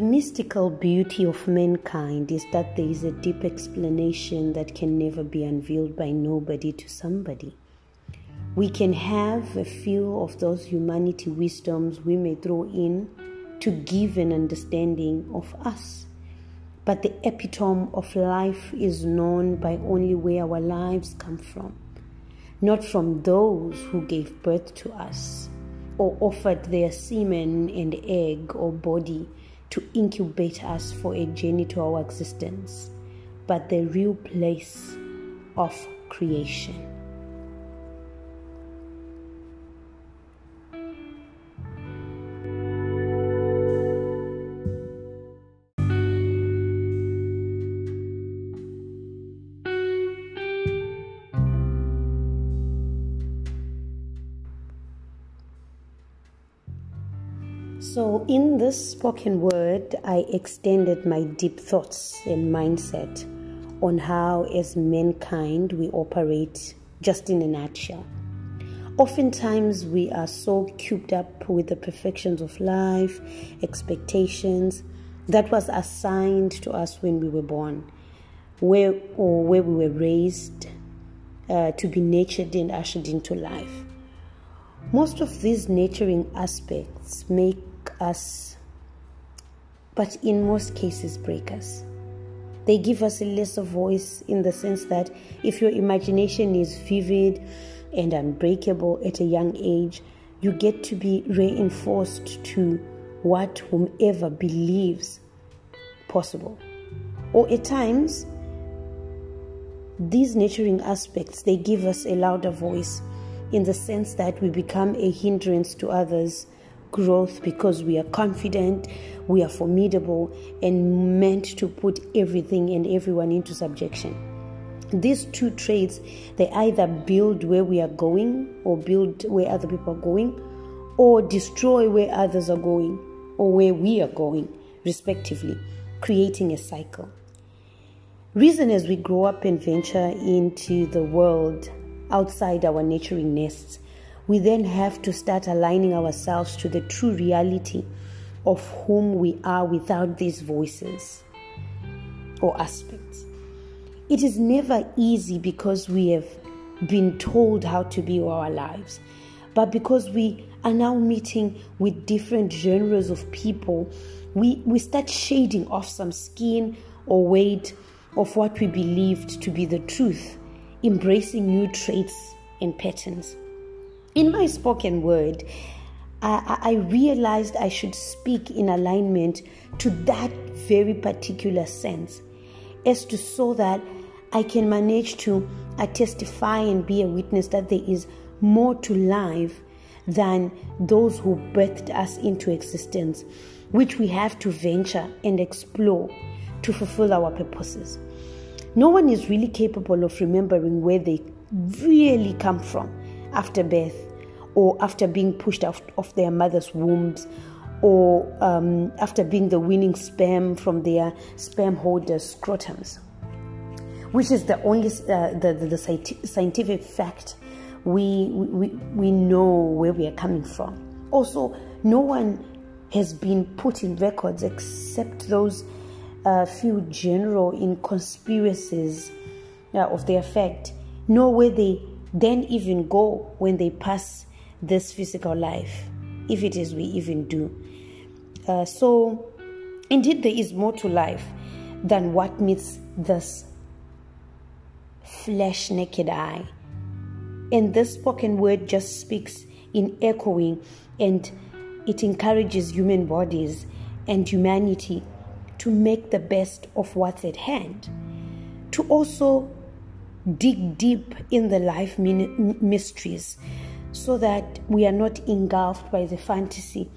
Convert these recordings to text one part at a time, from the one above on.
The mystical beauty of mankind is that there is a deep explanation that can never be unveiled by nobody to somebody. We can have a few of those humanity wisdoms we may throw in to give an understanding of us. But the epitome of life is known by only where our lives come from, not from those who gave birth to us or offered their semen and egg or body to incubate us for a journey to our existence, but the real place of creation. So, in this spoken word, I extended my deep thoughts and mindset on how, as mankind, we operate just in a nutshell. Oftentimes, we are so cubed up with the perfections of life, expectations that was assigned to us when we were born, where or where we were raised uh, to be nurtured and ushered into life. Most of these nurturing aspects make us, but in most cases, break us. They give us a lesser voice in the sense that if your imagination is vivid and unbreakable at a young age, you get to be reinforced to what whomever believes possible. Or at times, these nurturing aspects they give us a louder voice in the sense that we become a hindrance to others growth because we are confident, we are formidable, and meant to put everything and everyone into subjection. These two traits, they either build where we are going or build where other people are going, or destroy where others are going or where we are going, respectively, creating a cycle. Reason as we grow up and venture into the world outside our nurturing nests, we then have to start aligning ourselves to the true reality of whom we are without these voices or aspects. It is never easy because we have been told how to be our lives, but because we are now meeting with different genres of people, we, we start shading off some skin or weight of what we believed to be the truth, embracing new traits and patterns. In my spoken word, I, I, realized I should speak in alignment to that very particular sense, as to so that I can manage to uh, testify and be a witness that there is more to life than those who birthed us into existence, which we have to venture and explore to fulfill our purposes. No one is really capable of remembering where they really come from after birth or after being pushed out of their mother's wombs or um, after being the winning sperm from their sperm holders' scrotums, which is the only uh, the, the, the, scientific fact we, we, we know where we are coming from. Also, no one has been put in records except those uh, few general in conspiracies uh, of their fact, nor where they then even go when they pass this physical life, if it is we even do. Uh, so, indeed, there is more to life than what meets this flesh naked eye. And this spoken word just speaks in echoing and it encourages human bodies and humanity to make the best of what's at hand, to also dig deep in the life mysteries so that we are not engulfed by the fantasy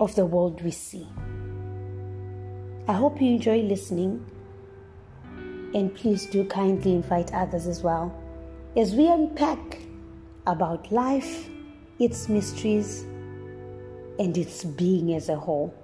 of the world we see. I hope you enjoy listening and please do kindly invite others as well as we unpack about life, its mysteries, and its being as a whole.